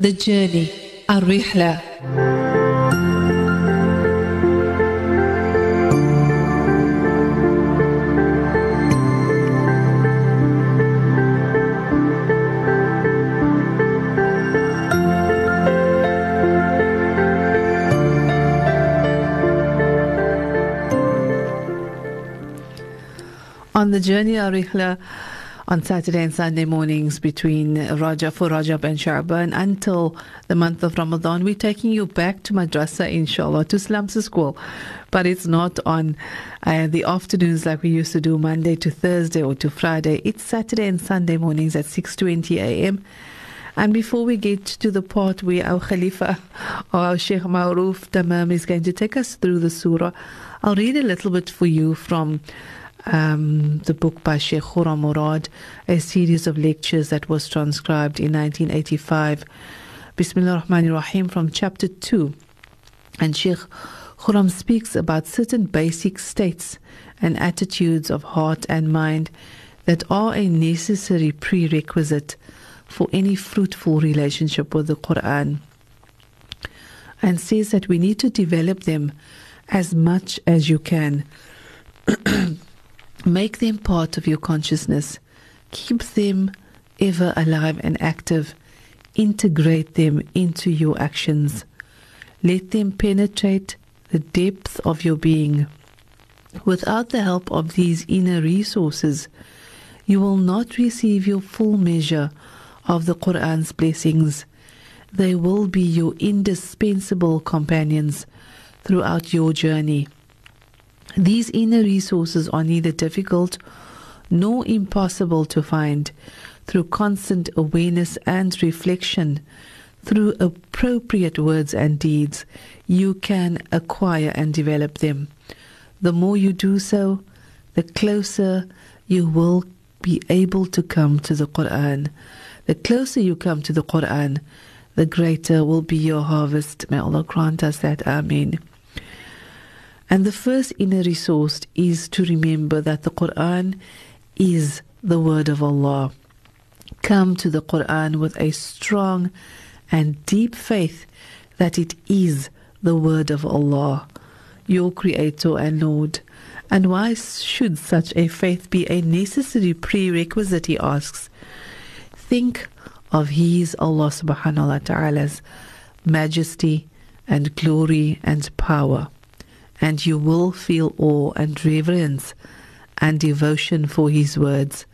The Journey الرحلة On the journey Arihla on Saturday and Sunday mornings between Rajab for Rajab and Sha'ban until the month of Ramadan. We're taking you back to Madrasa, inshallah, to Slumsa School. But it's not on uh, the afternoons like we used to do Monday to Thursday or to Friday. It's Saturday and Sunday mornings at 6.20 a.m. And before we get to the part where our Khalifa or our Sheikh Maruf Tamam is going to take us through the surah, I'll read a little bit for you from um, the book by Sheikh Khurram Murad, a series of lectures that was transcribed in 1985. Bismillah ar-Rahman rahim from chapter 2. And Sheikh Khurram speaks about certain basic states and attitudes of heart and mind that are a necessary prerequisite for any fruitful relationship with the Quran. And says that we need to develop them as much as you can. Make them part of your consciousness. Keep them ever alive and active. Integrate them into your actions. Let them penetrate the depth of your being. Without the help of these inner resources, you will not receive your full measure of the Quran's blessings. They will be your indispensable companions throughout your journey. These inner resources are neither difficult nor impossible to find through constant awareness and reflection. Through appropriate words and deeds, you can acquire and develop them. The more you do so, the closer you will be able to come to the Quran. The closer you come to the Quran, the greater will be your harvest. May Allah grant us that. Ameen. And the first inner resource is to remember that the Quran is the word of Allah. Come to the Quran with a strong and deep faith that it is the word of Allah, your Creator and Lord. And why should such a faith be a necessary prerequisite, he asks. Think of His Allah subhanahu wa ta'ala's majesty and glory and power and you will feel awe and reverence and devotion for His words.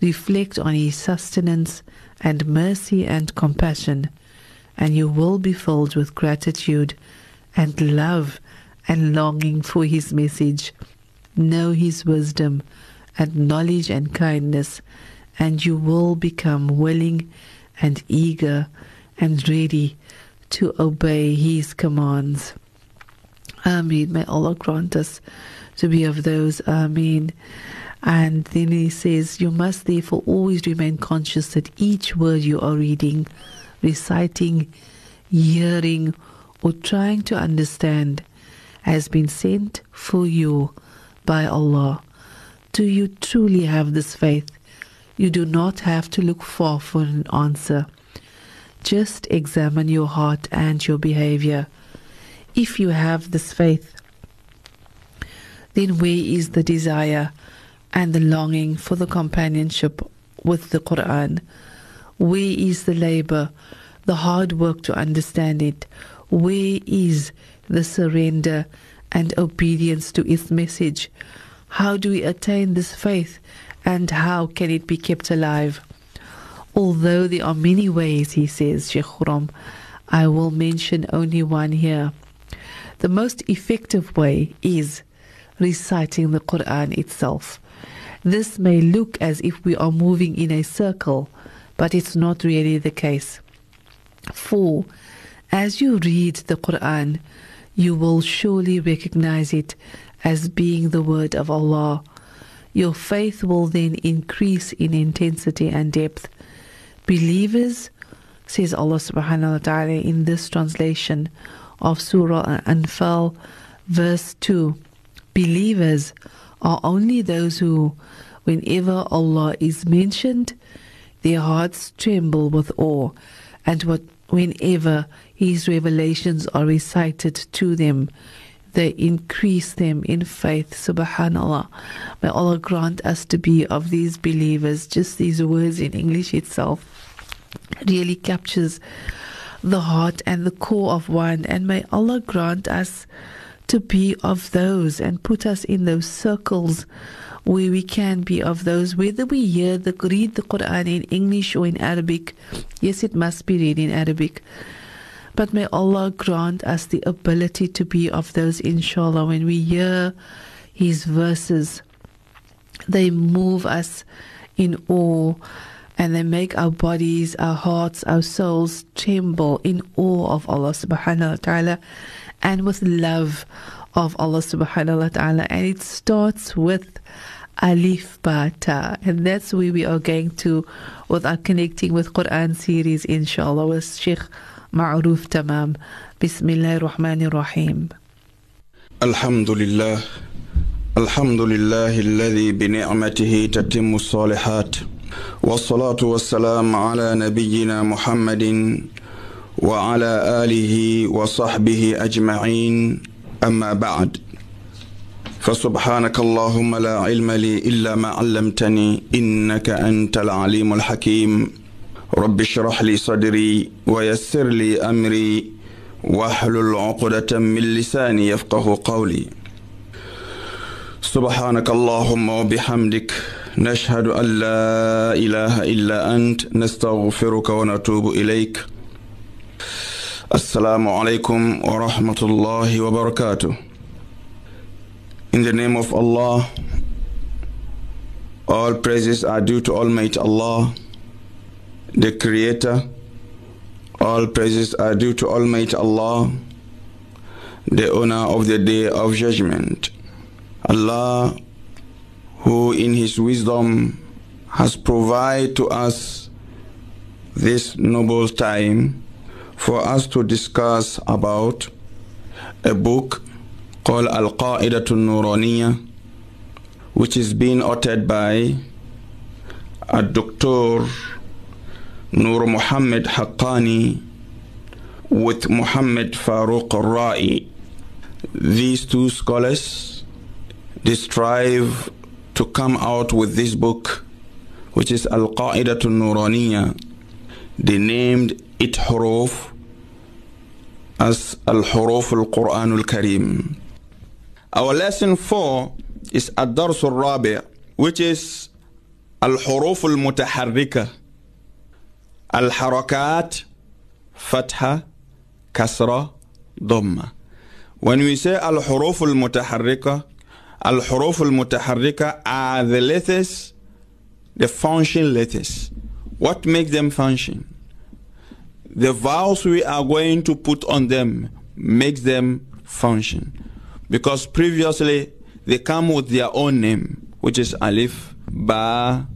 Reflect on His sustenance and mercy and compassion, and you will be filled with gratitude and love and longing for His message. Know His wisdom and knowledge and kindness, and you will become willing and eager and ready to obey His commands. Ameen. May Allah grant us to be of those. Ameen. And then he says, You must therefore always remain conscious that each word you are reading, reciting, hearing, or trying to understand has been sent for you by Allah. Do you truly have this faith? You do not have to look far for an answer. Just examine your heart and your behavior if you have this faith, then where is the desire and the longing for the companionship with the Quran? Where is the labor, the hard work to understand it? Where is the surrender and obedience to its message? How do we attain this faith and how can it be kept alive? Although there are many ways, he says, Sheikh I will mention only one here. The most effective way is reciting the Quran itself. This may look as if we are moving in a circle, but it's not really the case. For as you read the Quran, you will surely recognize it as being the word of Allah. Your faith will then increase in intensity and depth. Believers, says Allah subhanahu wa ta'ala in this translation, of Surah Anfal, verse 2. Believers are only those who, whenever Allah is mentioned, their hearts tremble with awe, and what, whenever His revelations are recited to them, they increase them in faith. Subhanallah. May Allah grant us to be of these believers. Just these words in English itself really captures the heart and the core of one. And may Allah grant us to be of those and put us in those circles where we can be of those, whether we hear the read the Quran in English or in Arabic. Yes, it must be read in Arabic. But may Allah grant us the ability to be of those, inshallah, when we hear His verses. They move us in awe and they make our bodies, our hearts, our souls tremble in awe of Allah subhanahu wa ta'ala and with love of Allah subhanahu wa ta'ala. And it starts with Alif Bata. And that's where we are going to with our Connecting with Quran series, inshallah, with Sheikh Ma'ruf Tamam. Bismillah ar-Rahman ar-Rahim. الحمد لله الحمد لله الذي بنعمته تتم الصالحات والصلاة والسلام على نبينا محمد وعلى آله وصحبه أجمعين. أما بعد فسبحانك اللهم لا علم لي إلا ما علمتني إنك أنت العليم الحكيم. رب اشرح لي صدري ويسر لي أمري واحلل عقدة من لساني يفقه قولي. سبحانك اللهم وبحمدك نشهد أن لا إله إلا أنت نستغفرك ونتوب إليك السلام عليكم ورحمة الله وبركاته In the name of Allah, all praises are due to Almighty Allah, the Creator. All praises are due to Almighty Allah, the owner of the day of judgment. Allah, who in His wisdom has provided to us this noble time for us to discuss about a book called Al Qa'idatul Nuraniya, which is being authored by a Dr. Nur Muhammad Haqqani with Muhammad Farouk Ra'i. These two scholars strive to come out with this book, which is Al Qa'idatun Nuraniya. They named it Huruf as Al Huruf Al Quran Al Karim. Our lesson four is Ad Darsul Rabi, which is Al Huruf Al Mutaharrika. Al Harakat, Fatha, Kasra, Dhamma. When we say Al Huruf Al Mutaharrika, Al-Huruf are the letters, the function letters. What makes them function? The vowels we are going to put on them makes them function. Because previously they come with their own name, which is Alif, Ba,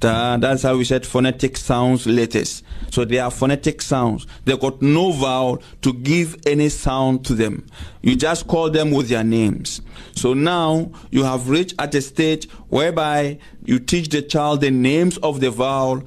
that's how we said phonetic sounds letters. So they are phonetic sounds. They got no vowel to give any sound to them. You just call them with their names. So now you have reached at a stage whereby you teach the child the names of the vowel,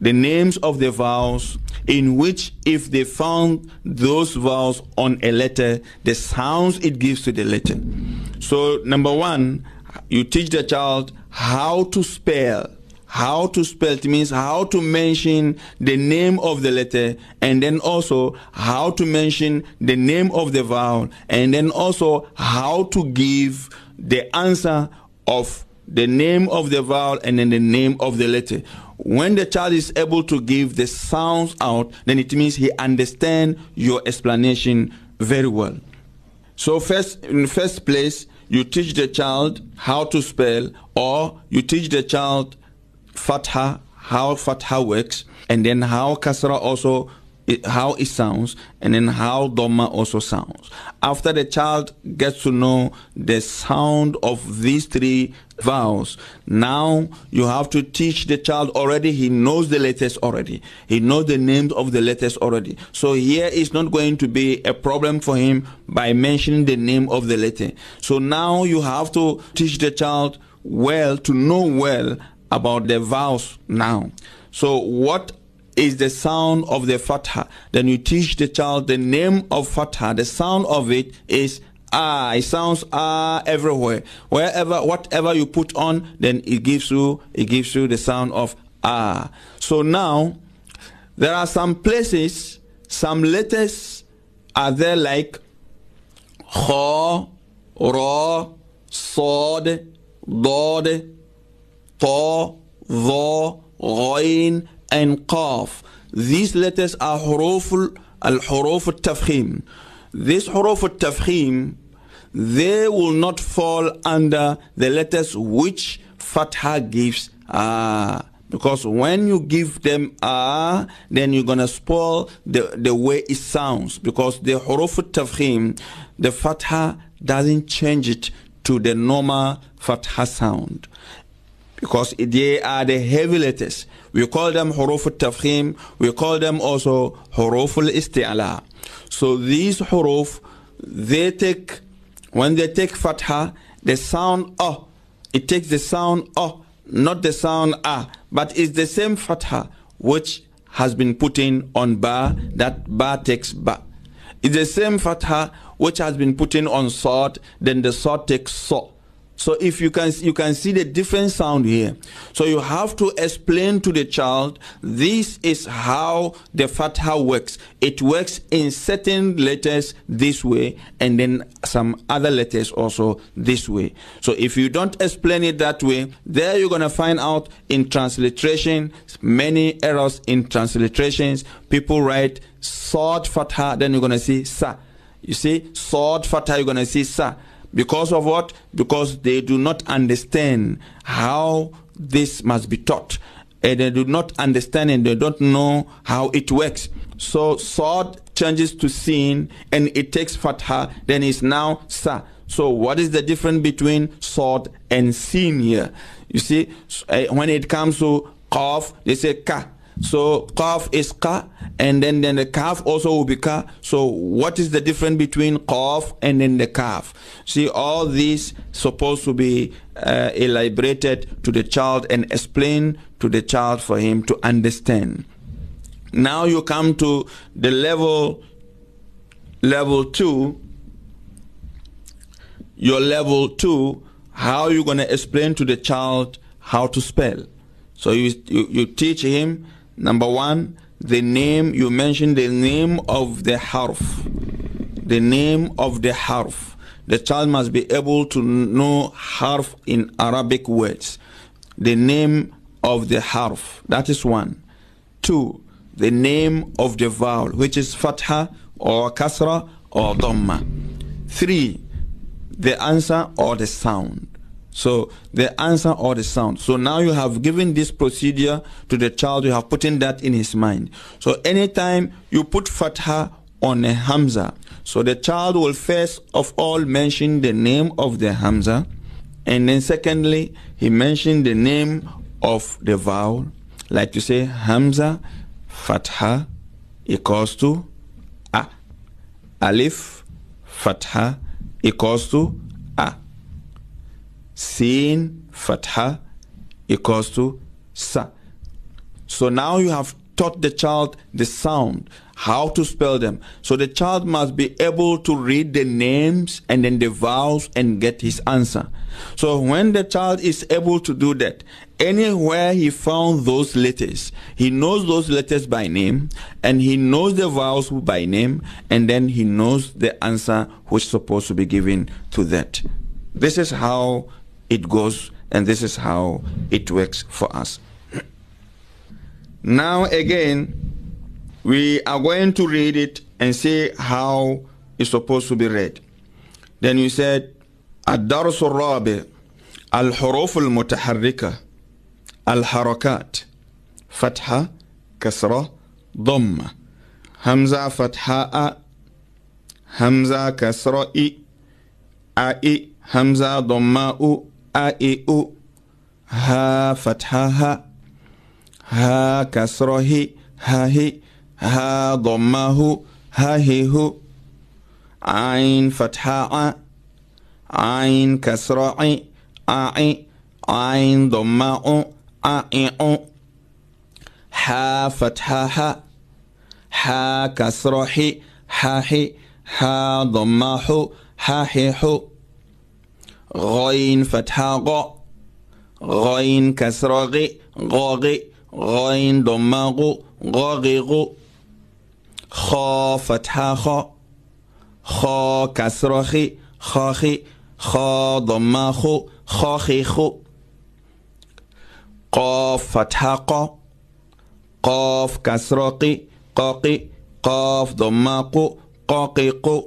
the names of the vowels, in which if they found those vowels on a letter, the sounds it gives to the letter. So number one, you teach the child how to spell. How to spell it means how to mention the name of the letter and then also how to mention the name of the vowel and then also how to give the answer of the name of the vowel and then the name of the letter. When the child is able to give the sounds out, then it means he understands your explanation very well. So first, in first place, you teach the child how to spell, or you teach the child fatha, how fatha works, and then how kasra also it, how it sounds and then how Dhamma also sounds. After the child gets to know the sound of these three vowels, now you have to teach the child already. He knows the letters already. He knows the names of the letters already. So here is not going to be a problem for him by mentioning the name of the letter. So now you have to teach the child well to know well about the vowels now. So what is the sound of the fatha. Then you teach the child the name of fatha. The sound of it is ah. It sounds ah everywhere. Wherever, whatever you put on, then it gives you it gives you the sound of ah. So now there are some places, some letters are there like kha, ra, sad, dad, ta, dha, ghain, and qaf. These letters are huruf al-huruf al-tafkhim. This huruf al-tafkhim, they will not fall under the letters which fatha gives ah. Because when you give them ah, then you're gonna spoil the, the way it sounds. Because the huruf al-tafkhim, the fatha doesn't change it to the normal fatha sound because they are the heavy letters. We call them huruf al-tafkhim, we call them also huruf al-isti'la. So these huruf, they take, when they take fatha, the sound oh, it takes the sound oh, not the sound ah, but it's the same fatha which has been put in on ba, that ba takes ba. It's the same fatha which has been put in on sod, then the sod takes so. So if you can you can see the different sound here. So you have to explain to the child this is how the fatha works. It works in certain letters this way and then some other letters also this way. So if you don't explain it that way, there you're going to find out in transliteration many errors in transliterations. People write sad fatha then you're going to see sa. You see sad fatha you're going to see sa. Because of what? Because they do not understand how this must be taught. And they do not understand and they don't know how it works. So sad changes to sin and it takes fatha, then it's now sa. So what is the difference between sad and sin here? You see, eh, when it comes to qaf, they say ka. So qaf is ka, and then, then the kaf also will be ka. So what is the difference between qaf and then the kaf? See, all these supposed to be uh, elaborated to the child and explained to the child for him to understand. Now you come to the level level two. Your level two, how you to explain to the child how to spell? So you, you, you teach him Number one, the name, you mentioned the name of the harf. The name of the harf. The child must be able to know harf in Arabic words. The name of the harf. That is one. Two, the name of the vowel, which is fatha or kasra or dhamma. Three, the answer or the sound. So the answer or the sound. So now you have given this procedure to the child, you have put in that in his mind. So anytime you put fatha on a hamza, so the child will first of all mention the name of the hamza, and then secondly, he mentioned the name of the vowel, like to say hamza, fatha equals to a, alif, fatha equals to Sin fatha equals to sa. So now you have taught the child the sound, how to spell them. So the child must be able to read the names and then the vowels and get his answer. So when the child is able to do that, anywhere he found those letters, he knows those letters by name and he knows the vowels by name and then he knows the answer which is supposed to be given to that. This is how it goes, and this is how it works for us. Now, again, we are going to read it and see how it's supposed to be read. Then we said, الدرس الرابع الحروف المتحركة الحركات فتحة كسرة ضمة همزة فتحة أ همزة كسرة إ أ همزة ضمة أ a e o haa fatxaha haa kasrohi hahi haa dommahu hahihu cayn fatxaaca cayn kasroci caci cayn dommacu cacicu xaa fatxaha xaa kasroxi xaxi xaa dommaxu xaxixu غين فتحة غ غين كسرة غ غاغ غين ضمة غ غاغ غ خا فتحة خ خا كسرة خ خاخ خا ضمة خ خاخ خ قاف فتحة ق قاف كسرة ق قاق قاف ضمة ق قاق ق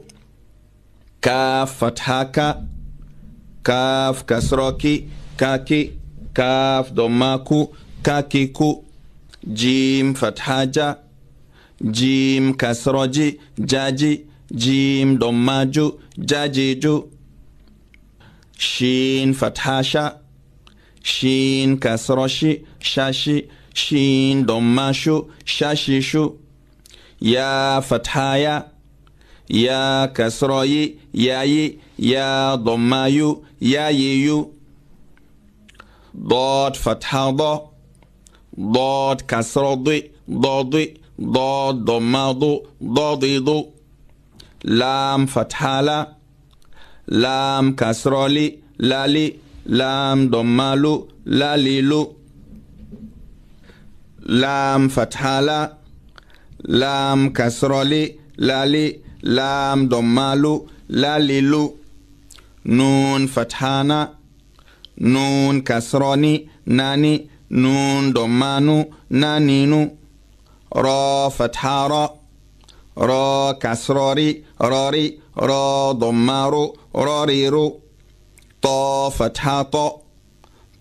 كاف فتحة ك kaf kasroki kaki kaf domaku kakiku jim fathaja jim kasroji jaji jim domaju jajiju shin fathasha shin kasroshi shashi shin domashu shashishu ya fathaya يا فتحة يا يا كسري ياي يا ضمايو ياييو ضاد فتحة ض ضاد كسر ضي ضاد ضاد ضماض ضاضيض لام فتحة لا لام كسر لي لالي لام ضمالو لاليلو لام فتحة لا لام كسر لي لالي لام ضمالو لاليلو نون فتحانا نون كسراني ناني نون ضمانو نانينو را فتحارا را كسراري راري را ضمارو راريرو طا فتحا طا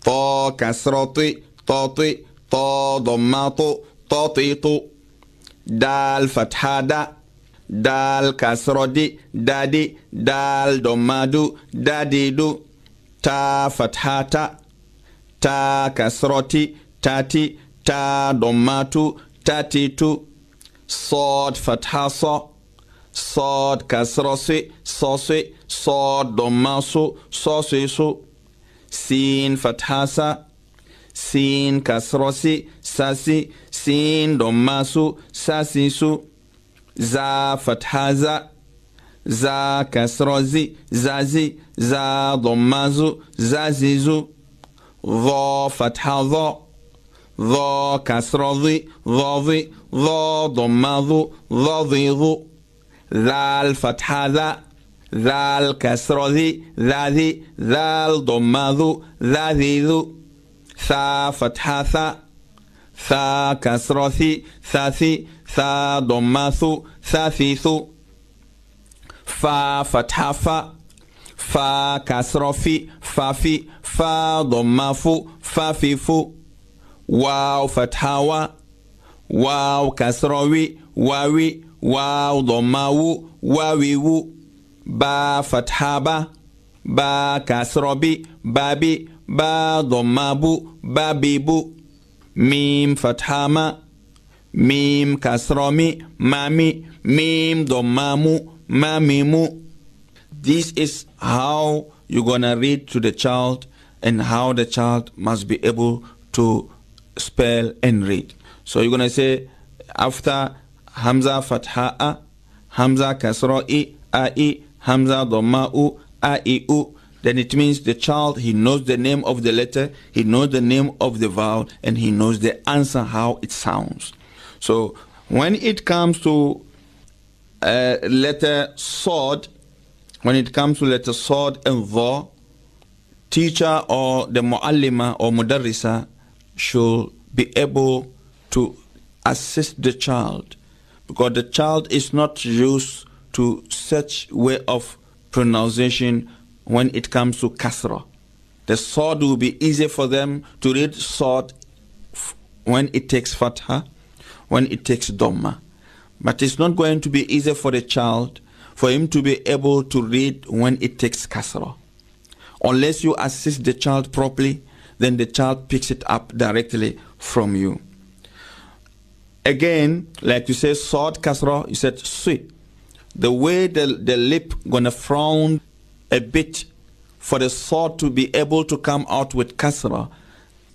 طا كسرطي طاطي طا ضماطو طاطيطو دال فتحا دا dal k'a sɔrɔ de dade dal dɔmado dadedo ta fatata ta k'a sɔrɔ te tate ta dɔmato tateto sɔd fatha sɔ sɔd k'a sɔrɔ se sɔse sɔd dɔmaso sɔse so sin fatha sa sin k'a sɔrɔ se sase sin dɔmaso sase so, so. za fathaza za kasrozi zazi za dhomazu zazizu dho fathadho dho kasrodhi dhodhi dho dhomadhu dhodhidhu dhal fathadha dhal kasrodhi dhadhi dhal dhomadhu dhadhidhu tha fathatha tha kasrothi thathi tha domathu thafithu fa fathafa fa kasrofi fafi fa domafu fafifu waw fathawa waw kasrowi wawi waw domawu wawiwu. Ba fathaba ba kasrobi babi ba domabu babibu. Mim fathama mim kasromi mami mim domamu mamimu. This is how you're gonna read to the child and how the child must be able to spell and read. So you're gonna say after hamza fatha hamza kasra'i ai hamza domma'u ai'u then it means the child he knows the name of the letter he knows the name of the vowel and he knows the answer how it sounds. So when it comes to uh, letter sad, when it comes to letter sad and the, teacher or the muallima or mudarrisa should be able to assist the child because the child is not used to such way of pronunciation when it comes to kasra. The sad will be easy for them to read sad when it takes fatha, when it takes dhamma. But it's not going to be easy for the child for him to be able to read when it takes kasra. Unless you assist the child properly, then the child picks it up directly from you. Again, like you say, sad kasra, you said sweet. The way the, the lip gonna frown a bit for the sad to be able to come out with kasra,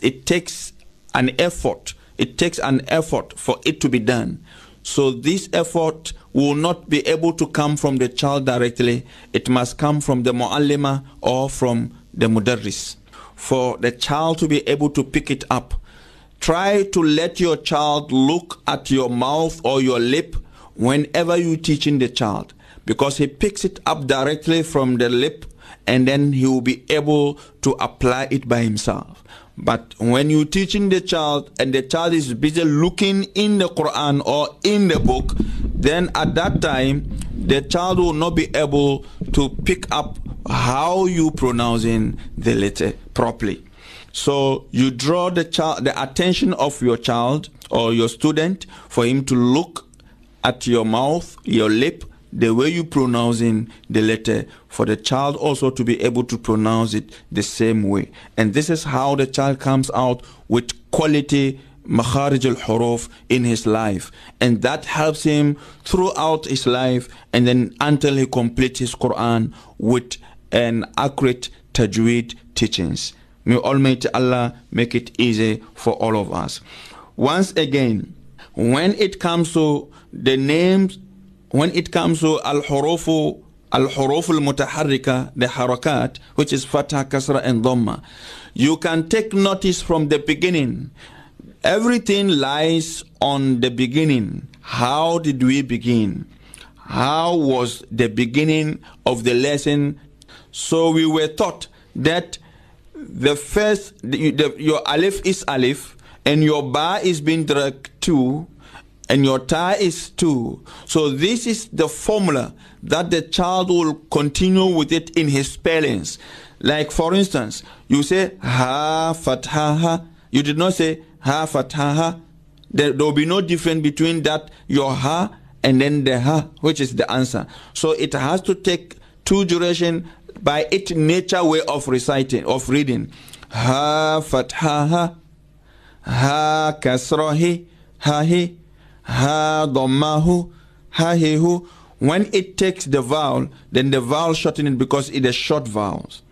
it takes an effort it takes an effort for it to be done. So this effort will not be able to come from the child directly. It must come from the muallima or from the mudarris. For the child to be able to pick it up. Try to let your child look at your mouth or your lip whenever you're teaching the child because he picks it up directly from the lip and then he will be able to apply it by himself. But when you're teaching the child and the child is busy looking in the Quran or in the book, then at that time the child will not be able to pick up how you pronouncing the letter properly. So you draw the child the attention of your child or your student for him to look at your mouth, your lip, the way you pronouncing the letter for the child also to be able to pronounce it the same way. And this is how the child comes out with quality makharij al-huruf in his life. And that helps him throughout his life and then until he completes his quran with an accurate tajweed teachings. May almighty allah make it easy for all of us. Once again when it comes to the names when it comes to al-hurufu al-huruf al-mutaharrika the harakat which is fatha kasra and dhamma. You can take notice from the beginning. Everything lies on the beginning. How did we begin? How was the beginning of the lesson? So we were taught that the first the, the, your alif is alif and your ba is being dragged to and your tie is 2. So this is the formula that the child will continue with it in his spellings. Like for instance, you say ha fathaha. You did not say ha fathaha. There, there will be no difference between that your ha and then the ha, which is the answer. So it has to take two duration by its nature way of reciting, of reading. Ha fathaha, ha kasrahi, ha hi ha ha hehu when it takes the vowel then the vowel shorten it because it is short vowels.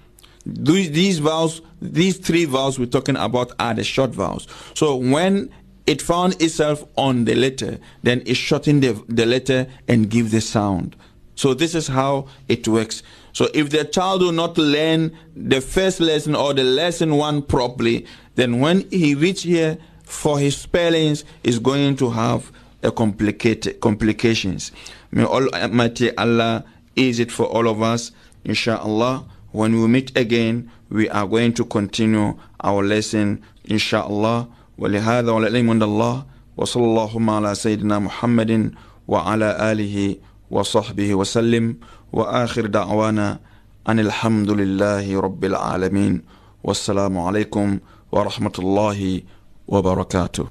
These, vowels these three vowels we're talking about are the short vowels. So when it found itself on the letter then it shorten the, the letter and give the sound. So this is how it works. So if the child will not learn the first lesson or the lesson one properly then when he reach here for his spellings is going to have a complicated complications. May Almighty Allah ease it for all of us, inshallah. When we meet again, we are going to continue our lesson, inshallah. ولهذا وللعلم عند الله وصلى الله على سيدنا محمد وعلى آله وصحبه وسلم وآخر دعوانا أن الحمد لله رب العالمين والسلام عليكم ورحمة الله وبركاته